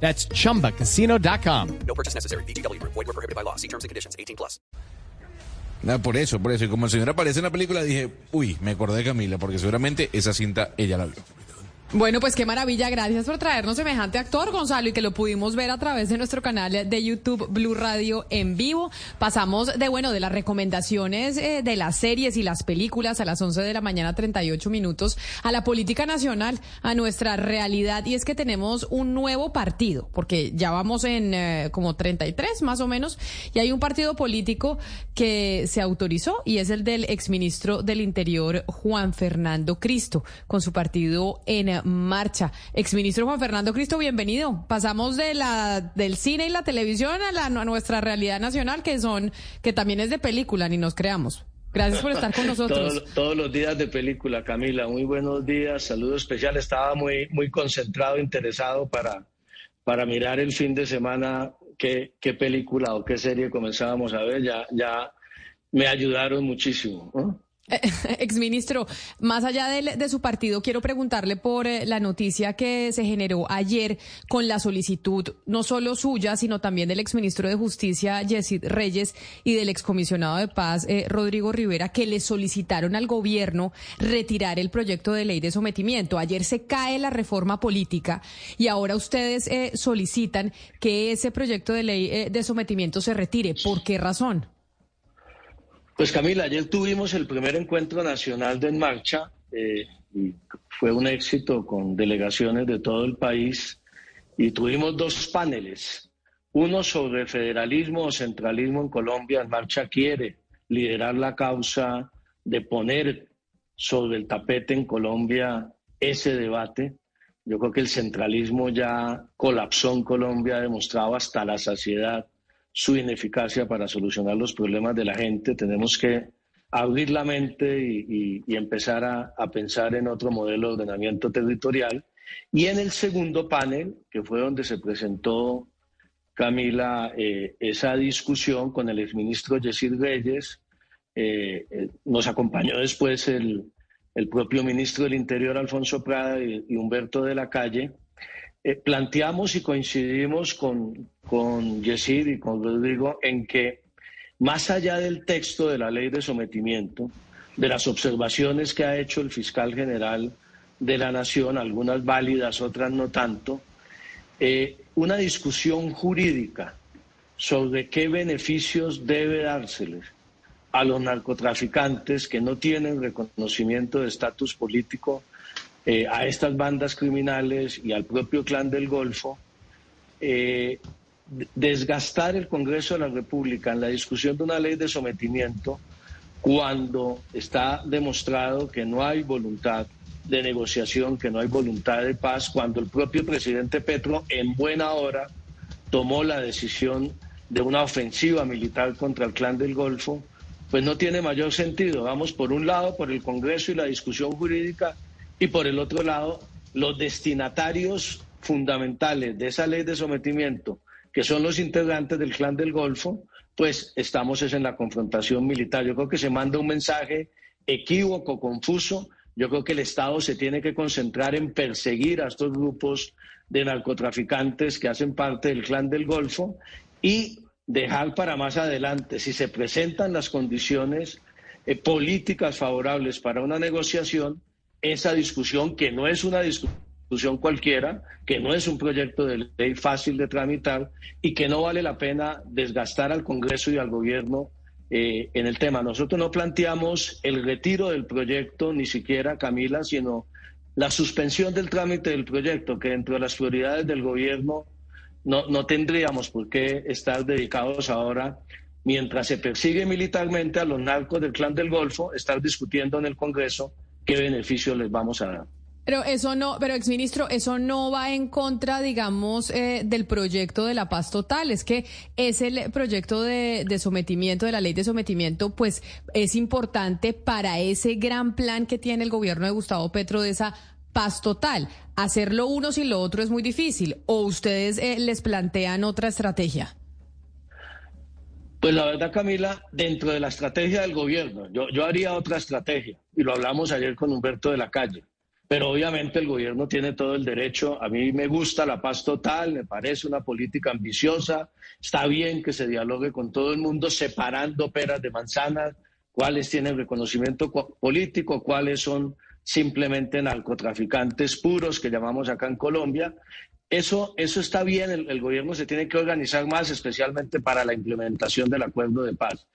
That's chumbacasino.com. No purchase necessary. BGW. Void were prohibited by law. See terms and conditions. 18 plus. Ah, por eso, por eso. Y como el señor aparece en la película, dije, uy, me acordé de Camila, porque seguramente esa cinta ella la vio. Bueno, pues qué maravilla. Gracias por traernos semejante actor, Gonzalo, y que lo pudimos ver a través de nuestro canal de YouTube Blue Radio en vivo. Pasamos de, bueno, de las recomendaciones eh, de las series y las películas a las 11 de la mañana, 38 minutos, a la política nacional, a nuestra realidad. Y es que tenemos un nuevo partido, porque ya vamos en eh, como 33 más o menos, y hay un partido político que se autorizó y es el del exministro del Interior, Juan Fernando Cristo, con su partido en marcha. Exministro Juan Fernando Cristo, bienvenido. Pasamos de la del cine y la televisión a, la, a nuestra realidad nacional, que son, que también es de película, ni nos creamos. Gracias por estar con nosotros. Todos, todos, los días de película, Camila. Muy buenos días. Saludo especial. Estaba muy, muy concentrado, interesado para, para mirar el fin de semana qué, qué película o qué serie comenzábamos a ver. Ya, ya me ayudaron muchísimo. ¿no? Exministro, más allá de, su partido, quiero preguntarle por eh, la noticia que se generó ayer con la solicitud, no solo suya, sino también del exministro de Justicia, Yesid Reyes, y del excomisionado de paz, eh, Rodrigo Rivera, que le solicitaron al gobierno retirar el proyecto de ley de sometimiento. Ayer se cae la reforma política y ahora ustedes eh, solicitan que ese proyecto de ley eh, de sometimiento se retire. ¿Por qué razón? Pues Camila, ayer tuvimos el primer encuentro nacional de En Marcha eh, y fue un éxito con delegaciones de todo el país y tuvimos dos paneles, uno sobre federalismo o centralismo en Colombia. En Marcha quiere liderar la causa de poner sobre el tapete en Colombia ese debate. Yo creo que el centralismo ya colapsó en Colombia, ha demostrado hasta la saciedad su ineficacia para solucionar los problemas de la gente. Tenemos que abrir la mente y, y, y empezar a, a, pensar en otro modelo de ordenamiento territorial. Y en el segundo panel, que fue donde se presentó, Camila, eh, esa discusión con el exministro Yesid Reyes, eh, eh, nos acompañó después el, el, propio ministro del Interior, Alfonso Prada, y, y Humberto de la Calle, eh, planteamos y coincidimos con, con Yesid y con Rodrigo en que más allá del texto de la ley de sometimiento, de las observaciones que ha hecho el fiscal general de la Nación, algunas válidas, otras no tanto, eh, una discusión jurídica sobre qué beneficios debe dárseles a los narcotraficantes que no tienen reconocimiento de estatus político eh, a estas bandas criminales y al propio clan del Golfo, eh, desgastar el Congreso de la República en la discusión de una ley de sometimiento cuando está demostrado que no hay voluntad de negociación, que no hay voluntad de paz, cuando el propio presidente Petro en buena hora tomó la decisión de una ofensiva militar contra el clan del Golfo, pues no tiene mayor sentido. Vamos por un lado por el Congreso y la discusión jurídica y por el otro lado, los destinatarios fundamentales de esa ley de sometimiento, que son los integrantes del clan del Golfo, pues estamos es en la confrontación militar. Yo creo que se manda un mensaje equívoco, confuso. Yo creo que el Estado se tiene que concentrar en perseguir a estos grupos de narcotraficantes que hacen parte del clan del Golfo y dejar para más adelante, si se presentan las condiciones eh, políticas favorables para una negociación, esa discusión, que no es una discusión cualquiera, que no es un proyecto de ley fácil de tramitar y que no vale la pena desgastar al Congreso y al Gobierno eh, en el tema. Nosotros no planteamos el retiro del proyecto, ni siquiera, Camila, sino la suspensión del trámite del proyecto, que dentro de las prioridades del Gobierno no, no tendríamos por qué estar dedicados ahora mientras se persigue militarmente a los narcos del clan del Golfo, estar discutiendo en el Congreso qué beneficios les vamos a dar. Pero eso no, pero exministro, eso no va en contra, digamos, eh, del proyecto de la paz total. Es que ese proyecto de, de, sometimiento, de la ley de sometimiento, pues es importante para ese gran plan que tiene el gobierno de Gustavo Petro de esa paz total. Hacerlo uno sin lo otro es muy difícil. ¿O ustedes eh, les plantean otra estrategia? Pues la verdad, Camila, dentro de la estrategia del gobierno, yo, yo haría otra estrategia, y lo hablamos ayer con Humberto de la Calle. Pero obviamente el gobierno tiene todo el derecho. A mí me gusta la paz total, me parece una política ambiciosa. Está bien que se dialogue con todo el mundo, separando peras de manzanas, cuáles tienen reconocimiento político, cuáles son simplemente narcotraficantes puros, que llamamos acá en Colombia. Eso, eso está bien, el, gobierno se tiene que organizar más, especialmente para la implementación del acuerdo de paz.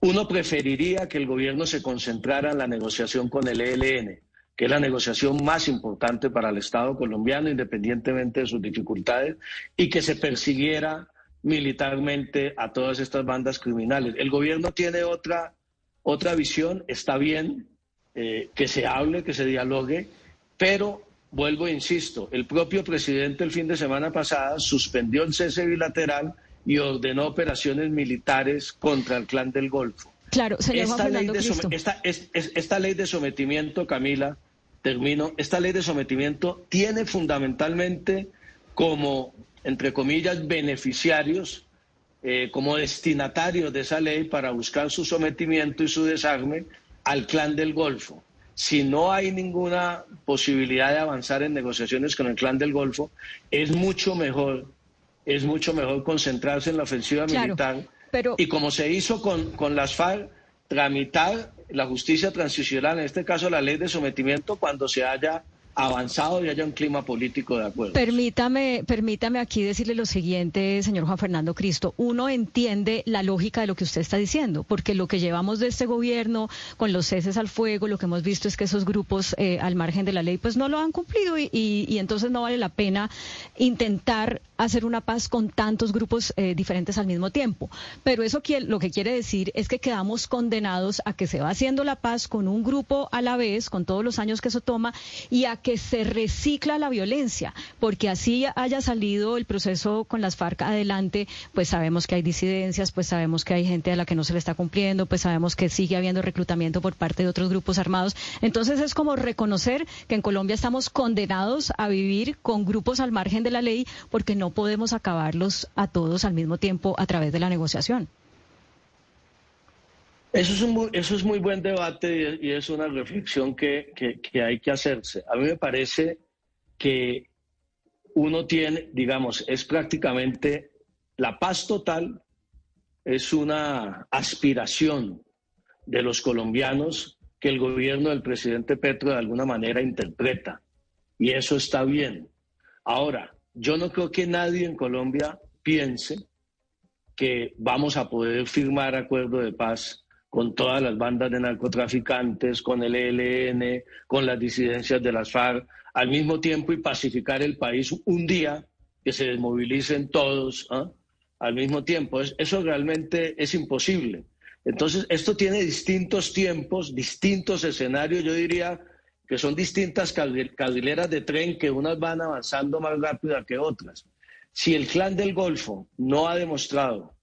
Uno preferiría que el gobierno se concentrara en la negociación con el ELN que es la negociación más importante para el Estado colombiano, independientemente de sus dificultades, y que se persiguiera militarmente a todas estas bandas criminales. El gobierno tiene otra, otra visión, está bien eh, que se hable, que se dialogue, pero vuelvo e insisto, el propio presidente el fin de semana pasada suspendió el cese bilateral y ordenó operaciones militares contra el clan del Golfo. Claro, señor esta, ley de, esta, esta ley de sometimiento, Camila, termino, esta ley de sometimiento tiene fundamentalmente como, entre comillas, beneficiarios, eh, como destinatarios de esa ley para buscar su sometimiento y su desarme al clan del Golfo. Si no hay ninguna posibilidad de avanzar en negociaciones con el clan del Golfo, es mucho mejor, es mucho mejor concentrarse en la ofensiva militar. Y como se hizo con, con las FARC, tramitar la justicia transicional, en este caso la ley de sometimiento, cuando se haya avanzado y haya un clima político de acuerdo. Permítame, permítame aquí decirle lo siguiente, señor Juan Fernando Cristo. Uno entiende la lógica de lo que usted está diciendo, porque lo que llevamos de este gobierno con los ceses al fuego, lo que hemos visto es que esos grupos eh, al margen de la ley pues no lo han cumplido y, y, entonces no vale la pena intentar hacer una paz con tantos grupos eh, diferentes al mismo tiempo. Pero eso lo que quiere decir es que quedamos condenados a que se va haciendo la paz con un grupo a la vez, con todos los años que eso toma, y a que se recicla la violencia, porque así haya salido el proceso con las FARC adelante, pues sabemos que hay disidencias, pues sabemos que hay gente a la que no se le está cumpliendo, pues sabemos que sigue habiendo reclutamiento por parte de otros grupos armados. Entonces es como reconocer que en Colombia estamos condenados a vivir con grupos al margen de la ley porque no podemos acabarlos a todos al mismo tiempo a través de la negociación. Eso es, un eso es muy buen debate y, es una reflexión que, que, hay que hacerse. A mí me parece que uno tiene, digamos, es prácticamente la paz total, es una aspiración de los colombianos que el gobierno del presidente Petro de alguna manera interpreta. Y eso está bien. Ahora, yo no creo que nadie en Colombia piense que vamos a poder firmar acuerdo de paz con todas las bandas de narcotraficantes, con el ELN, con las disidencias de las FARC, al mismo tiempo y pacificar el país un día, que se desmovilicen todos ¿ah? al mismo tiempo. Eso realmente es imposible. Entonces, esto tiene distintos tiempos, distintos escenarios, yo diría que son distintas carrileras de tren que unas van avanzando más rápido que otras. Si el clan del Golfo no ha demostrado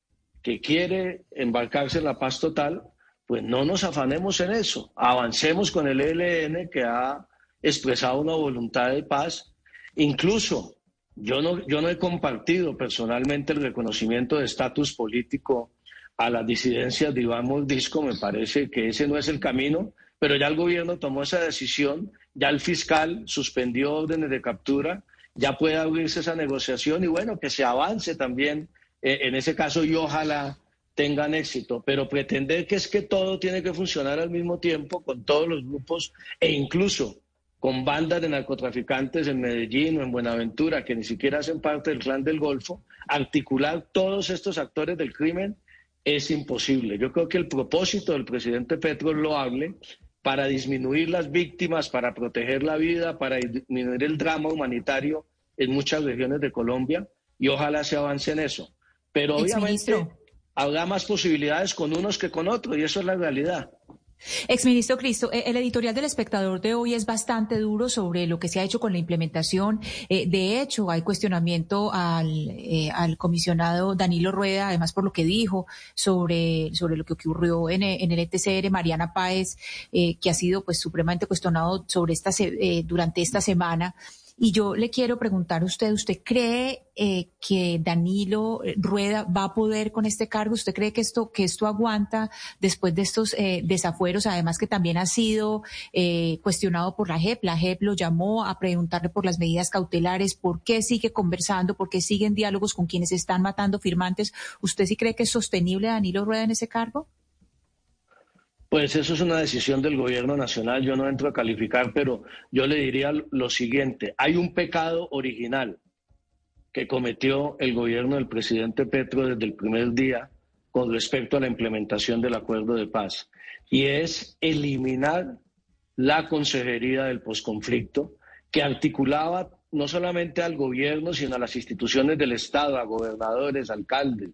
que quiere embarcarse en la paz total, pues no nos afanemos en eso, avancemos con el ELN que ha expresado una voluntad de paz. Incluso yo no, yo no he compartido personalmente el reconocimiento de estatus político a las disidencias de Iván Mordisco, me parece que ese no es el camino, pero ya el gobierno tomó esa decisión, ya el fiscal suspendió órdenes de captura, ya puede abrirse esa negociación y bueno, que se avance también eh, en ese caso y ojalá tengan éxito, pero pretender que es que todo tiene que funcionar al mismo tiempo con todos los grupos e incluso con bandas de narcotraficantes en Medellín o en Buenaventura que ni siquiera hacen parte del clan del Golfo, articular todos estos actores del crimen es imposible. Yo creo que el propósito del presidente Petro es loable para disminuir las víctimas, para proteger la vida, para disminuir el drama humanitario en muchas regiones de Colombia y ojalá se avance en eso. Pero obviamente habrá más posibilidades con unos que con otros y eso es la realidad. Exministro Cristo, eh, el editorial del espectador de hoy es bastante duro sobre lo que se ha hecho con la implementación. Eh, de hecho, hay cuestionamiento al, eh, al, comisionado Danilo Rueda, además por lo que dijo sobre, sobre lo que ocurrió en, en el ETCR, Mariana Páez, que ha sido pues supremamente cuestionado sobre esta, durante esta semana. Y yo le quiero preguntar a usted, ¿usted cree eh, que Danilo Rueda va a poder con este cargo? ¿Usted cree que esto, que esto aguanta después de estos eh, desafueros? Además que también ha sido eh, cuestionado por la JEP. La JEP lo llamó a preguntarle por las medidas cautelares, por qué sigue conversando, por qué siguen diálogos con quienes están matando firmantes. ¿Usted sí cree que es sostenible Danilo Rueda en ese cargo? Pues eso es una decisión del gobierno nacional, yo no entro a calificar, pero yo le diría lo siguiente, hay un pecado original que cometió el gobierno del presidente Petro desde el primer día con respecto a la implementación del acuerdo de paz, y es eliminar la consejería del posconflicto que articulaba no solamente al gobierno, sino a las instituciones del Estado, a gobernadores, alcaldes,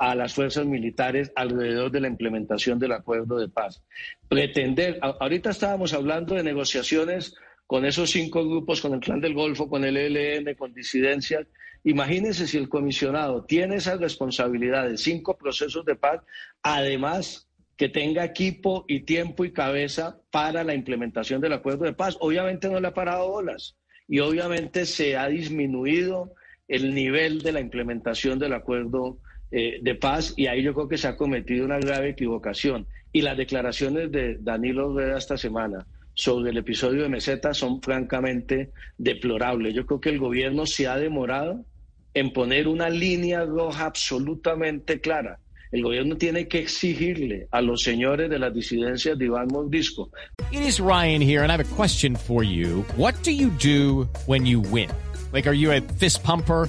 a las fuerzas militares alrededor de la implementación del acuerdo de paz. Pretender, ahorita estábamos hablando de negociaciones con esos cinco grupos, con el Clan del Golfo, con el ELN, con disidencias. Imagínense si el comisionado tiene esa responsabilidad de cinco procesos de paz, además que tenga equipo y tiempo y cabeza para la implementación del acuerdo de paz. Obviamente no le ha parado bolas y obviamente se ha disminuido el nivel de la implementación del acuerdo eh, de paz y ahí yo creo que se ha cometido una grave equivocación. Y las declaraciones de Danilo Rueda esta semana sobre el episodio de Meseta son francamente deplorables. Yo creo que el gobierno se ha demorado en poner una línea roja absolutamente clara. El gobierno tiene que exigirle a los señores de las disidencias de Iván Mordisco. It is Ryan here and I have a question for you. What do you do when you win? Like, are you a fist pumper?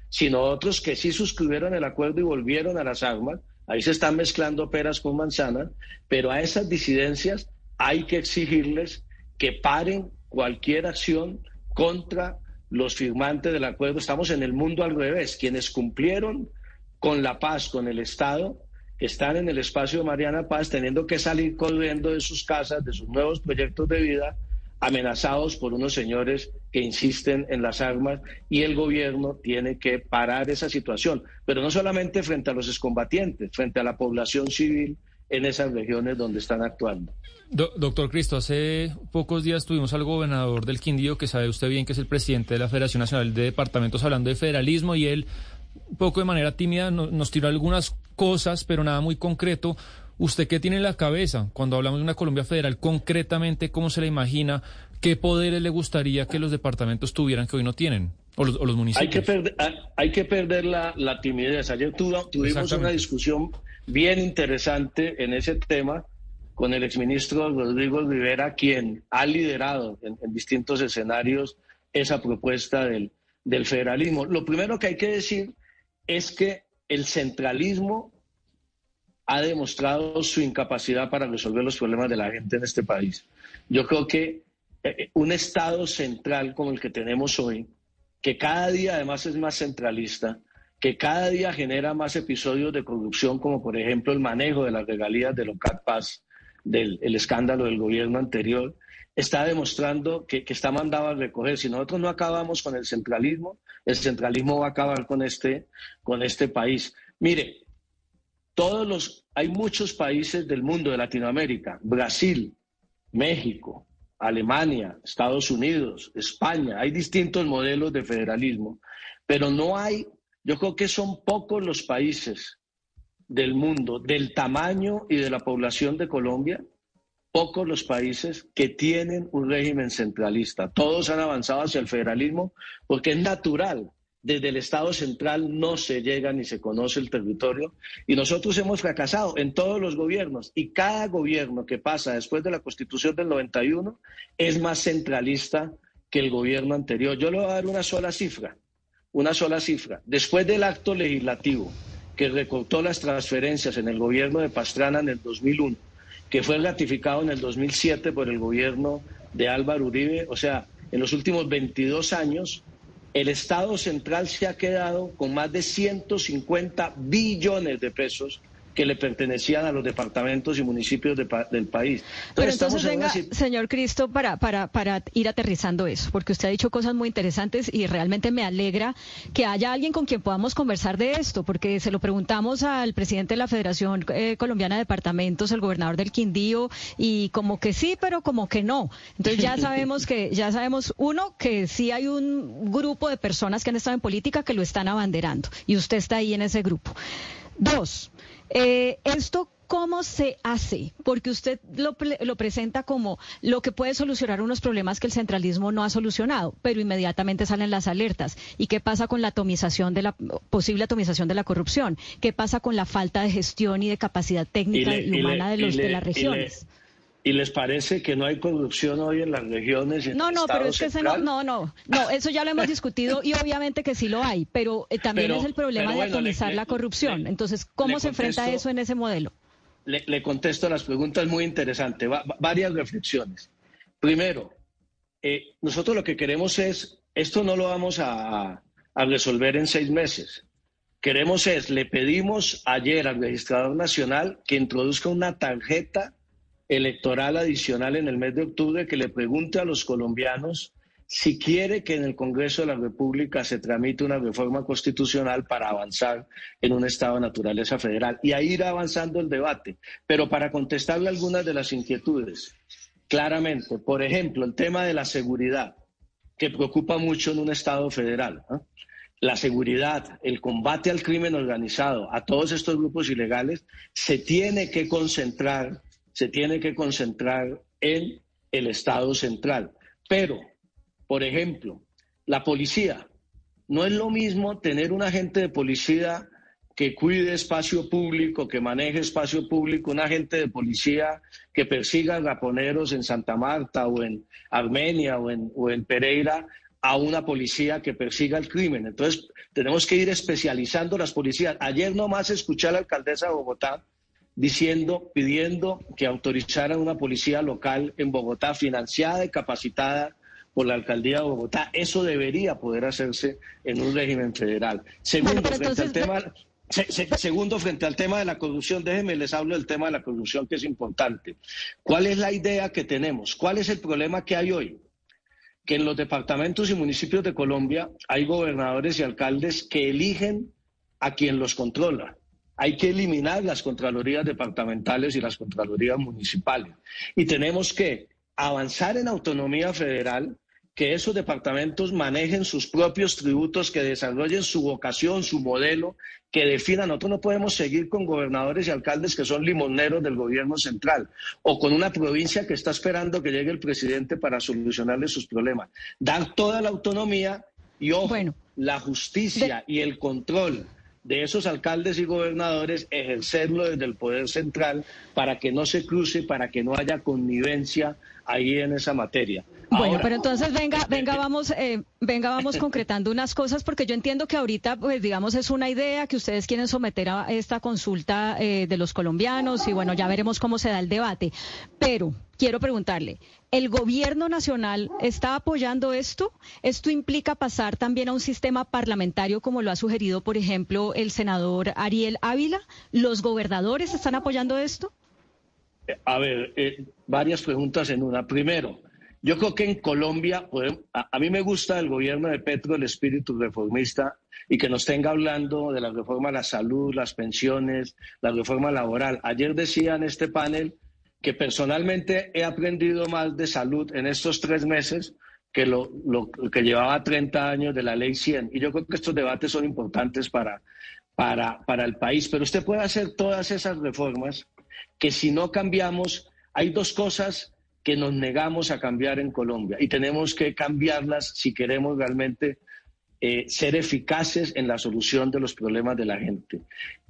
sino otros que sí suscribieron el acuerdo y volvieron a las armas. Ahí se están mezclando peras con manzanas, pero a esas disidencias hay que exigirles que paren cualquier acción contra los firmantes del acuerdo. Estamos en el mundo al revés. Quienes cumplieron con la paz, con el Estado, están en el espacio de Mariana Paz teniendo que salir corriendo de sus casas, de sus nuevos proyectos de vida, amenazados por unos señores que insisten en las armas y el gobierno tiene que parar esa situación, pero no solamente frente a los excombatientes, frente a la población civil en esas regiones donde están actuando. doctor Cristo, hace pocos días tuvimos al gobernador del Quindío, que sabe usted bien que es el presidente de la Federación Nacional de Departamentos, hablando de federalismo y él, poco de manera tímida, nos tiró algunas cosas, pero nada muy concreto ¿Usted qué tiene en la cabeza cuando hablamos de una Colombia federal concretamente? ¿Cómo se la imagina? ¿Qué poderes le gustaría que los departamentos tuvieran que hoy no tienen? O los, municipios. Hay que perder, hay que perder la, timidez. Ayer tuvimos una discusión bien interesante en ese tema con el exministro Rodrigo Rivera, quien ha liderado en, distintos escenarios esa propuesta del, del federalismo. Lo primero que hay que decir es que el centralismo ha demostrado su incapacidad para resolver los problemas de la gente en este país. Yo creo que eh, un Estado central como el que tenemos hoy, que cada día además es más centralista, que cada día genera más episodios de corrupción, como por ejemplo el manejo de las regalías de Locat Paz, del el escándalo del gobierno anterior, está demostrando que, que, está mandado a recoger. Si nosotros no acabamos con el centralismo, el centralismo va a acabar con este, con este país. Mire, todos los, hay muchos países del mundo de Latinoamérica, Brasil, México, Alemania, Estados Unidos, España, hay distintos modelos de federalismo, pero no hay, yo creo que son pocos los países del mundo, del tamaño y de la población de Colombia, pocos los países que tienen un régimen centralista. Todos han avanzado hacia el federalismo porque es natural desde el Estado central no se llega ni se conoce el territorio y nosotros hemos fracasado en todos los gobiernos y cada gobierno que pasa después de la Constitución del 91 es más centralista que el gobierno anterior. Yo le voy a dar una sola cifra, una sola cifra. Después del acto legislativo que recortó las transferencias en el gobierno de Pastrana en el 2001, que fue ratificado en el 2007 por el gobierno de Álvaro Uribe, o sea, en los últimos 22 años, el Estado central se ha quedado con más de 150 billones de pesos que le pertenecían a los departamentos y municipios del país. Pero entonces venga, señor Cristo, para, para, para ir aterrizando eso, porque usted ha dicho cosas muy interesantes y realmente me alegra que haya alguien con quien podamos conversar de esto, porque se lo preguntamos al presidente de la Federación eh, Colombiana de Departamentos, el gobernador del Quindío, y como que sí, pero como que no. Entonces ya sabemos que, ya sabemos, uno, que sí hay un grupo de personas que han estado en política que lo están abanderando, y usted está ahí en ese grupo. Dos, eh, ¿Esto cómo se hace? Porque usted lo, lo, presenta como lo que puede solucionar unos problemas que el centralismo no ha solucionado, pero inmediatamente salen las alertas. ¿Y qué pasa con la atomización de la posible atomización de la corrupción? ¿Qué pasa con la falta de gestión y de capacidad técnica y, humana de, los, de las regiones? ¿Y les parece que no hay corrupción hoy en las regiones? no, no, pero es que no, no, no, no, eso ya lo hemos discutido y obviamente que sí lo hay, pero eh, también es el problema de atomizar la corrupción. Entonces, ¿cómo se enfrenta eso en ese modelo? Le, contesto las preguntas muy interesantes, varias reflexiones. Primero, eh, nosotros lo que queremos es, esto no lo vamos a, a resolver en seis meses. Queremos es, le pedimos ayer al registrador nacional que introduzca una tarjeta electoral adicional en el mes de octubre que le pregunte a los colombianos si quiere que en el Congreso de la República se tramite una reforma constitucional para avanzar en un Estado de naturaleza federal. Y ahí irá avanzando el debate. Pero para contestarle algunas de las inquietudes, claramente, por ejemplo, el tema de la seguridad, que preocupa mucho en un Estado federal. La seguridad, el combate al crimen organizado, a todos estos grupos ilegales, se tiene que concentrar se tiene que concentrar en el Estado central. Pero, por ejemplo, la policía. No es lo mismo tener un agente de policía que cuide espacio público, que maneje espacio público, un agente de policía que persiga raponeros en Santa Marta o en Armenia o en, o en Pereira, a una policía que persiga el crimen. Entonces, tenemos que ir especializando las policías. Ayer nomás escuché a la alcaldesa de Bogotá diciendo, pidiendo que autorizaran una policía local en Bogotá financiada y capacitada por la alcaldía de Bogotá. Eso debería poder hacerse en un régimen federal. Segundo, frente al tema... segundo, frente al tema de la corrupción, déjenme les hablo del tema de la corrupción que es importante. ¿Cuál es la idea que tenemos? ¿Cuál es el problema que hay hoy? Que en los departamentos y municipios de Colombia hay gobernadores y alcaldes que eligen a quien los controla. Hay que eliminar las Contralorías departamentales y las Contralorías municipales. Y tenemos que avanzar en autonomía federal, que esos departamentos manejen sus propios tributos, que desarrollen su vocación, su modelo, que definan. Nosotros no podemos seguir con gobernadores y alcaldes que son limoneros del gobierno central o con una provincia que está esperando que llegue el presidente para solucionarle sus problemas. Dar toda la autonomía y, ojo, la justicia y el control de esos alcaldes y gobernadores ejercerlo desde el poder central para que no se cruce, para que no haya connivencia ahí en esa materia. Bueno, pero entonces venga, venga, vamos, eh, venga, vamos concretando unas cosas, porque yo entiendo que ahorita, pues, digamos, es una idea que ustedes quieren someter a esta consulta eh, de los colombianos y bueno, ya veremos cómo se da el debate. Pero quiero preguntarle, ¿el gobierno nacional está apoyando esto? ¿Esto implica pasar también a un sistema parlamentario como lo ha sugerido, por ejemplo, el senador Ariel Ávila? ¿Los gobernadores están apoyando esto? A ver, eh, varias preguntas en una. Primero, yo creo que en Colombia, a, mí me gusta el gobierno de Petro, el espíritu reformista, y que nos tenga hablando de la reforma a la salud, las pensiones, la reforma laboral. Ayer decía en este panel que personalmente he aprendido más de salud en estos tres meses que lo, que llevaba 30 años de la ley 100. Y yo creo que estos debates son importantes para, para, para el país. Pero usted puede hacer todas esas reformas que si no cambiamos, hay dos cosas que nos negamos a cambiar en Colombia y tenemos que cambiarlas si queremos realmente eh, ser eficaces en la solución de los problemas de la gente.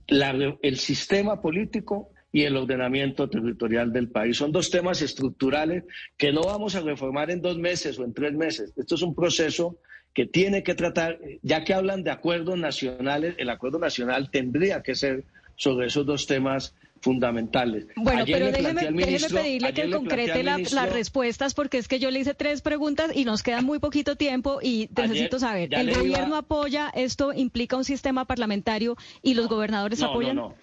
El sistema político y el ordenamiento territorial del país. Son dos temas estructurales que no vamos a reformar en dos meses o en tres meses. Esto es un proceso que tiene que tratar, ya que hablan de acuerdos nacionales, el acuerdo nacional tendría que ser sobre esos dos temas fundamentales. Bueno, Ayer pero déjeme, déjeme pedirle que concrete al la- ministro- las respuestas porque es que yo le hice tres preguntas y nos queda muy poquito tiempo y necesito saber, ¿el iba- gobierno apoya esto implica un sistema parlamentario y los gobernadores No, apoyan? no, no.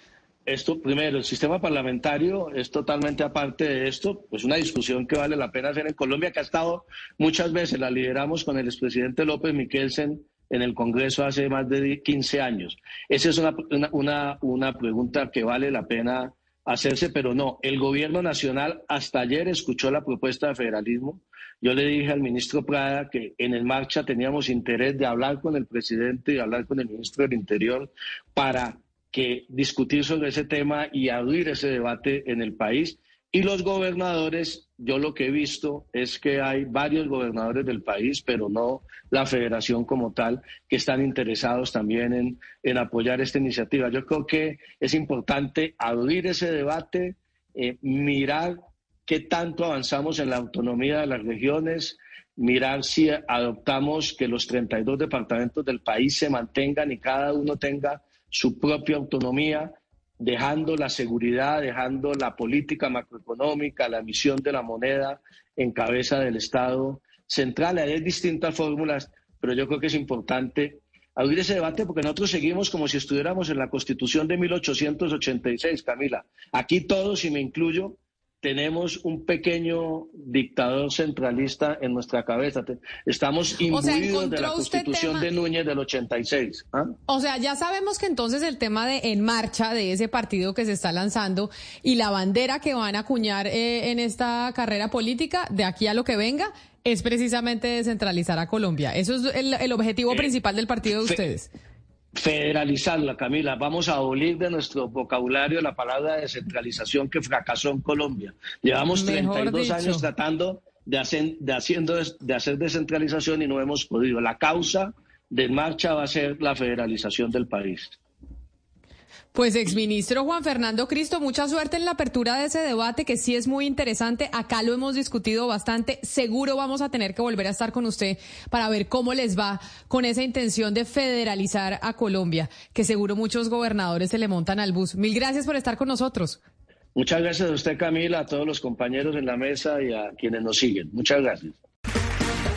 Esto, primero, el sistema parlamentario es totalmente aparte de esto, es una discusión que vale la pena hacer en Colombia, que ha estado muchas veces, la lideramos con el expresidente López Miquelsen en el Congreso hace más de 15 años. Esa es una, una, una, pregunta que vale la pena hacerse, pero no, el gobierno nacional hasta ayer escuchó la propuesta de federalismo. Yo le dije al ministro Prada que en el marcha teníamos interés de hablar con el presidente y hablar con el ministro del Interior para que discutir sobre ese tema y abrir ese debate en el país. Y los gobernadores, yo lo que he visto es que hay varios gobernadores del país, pero no la federación como tal, que están interesados también en, en apoyar esta iniciativa. Yo creo que es importante abrir ese debate, eh, mirar qué tanto avanzamos en la autonomía de las regiones, mirar si adoptamos que los 32 departamentos del país se mantengan y cada uno tenga su propia autonomía, dejando la seguridad, dejando la política macroeconómica, la emisión de la moneda en cabeza del Estado central. Hay distintas fórmulas, pero yo creo que es importante abrir ese debate porque nosotros seguimos como si estuviéramos en la Constitución de 1886, Camila. Aquí todos, y me incluyo, tenemos un pequeño dictador centralista en nuestra cabeza. Estamos O sea, imbuidos de ¿encontró la Constitución tema- de Núñez del 86. ¿ah? O sea, ya sabemos que entonces el tema de En Marcha, de ese partido que se está lanzando y la bandera que van a acuñar eh, en esta carrera política, de aquí a lo que venga, es precisamente descentralizar a Colombia. Eso es el, el objetivo principal del partido de fe- ustedes. Federalizarla, Camila. Vamos a abolir de nuestro vocabulario la palabra descentralización que fracasó en Colombia. Llevamos Mejor 32 dicho. años tratando de hacer, de, haciendo, de hacer descentralización y no hemos podido. La causa de marcha va a ser la federalización del país. Pues exministro Juan Fernando Cristo, mucha suerte en la apertura de ese debate que sí es muy interesante. Acá lo hemos discutido bastante. Seguro vamos a tener que volver a estar con usted para ver cómo les va con esa intención de federalizar a Colombia, que seguro muchos gobernadores se le montan al bus. Mil gracias por estar con nosotros. Muchas gracias a usted, Camila, a todos los compañeros en la mesa y a quienes nos siguen. Muchas gracias.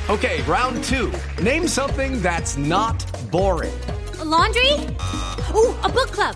Okay, round two. Name something that's not boring. laundry? Ooh, a book club.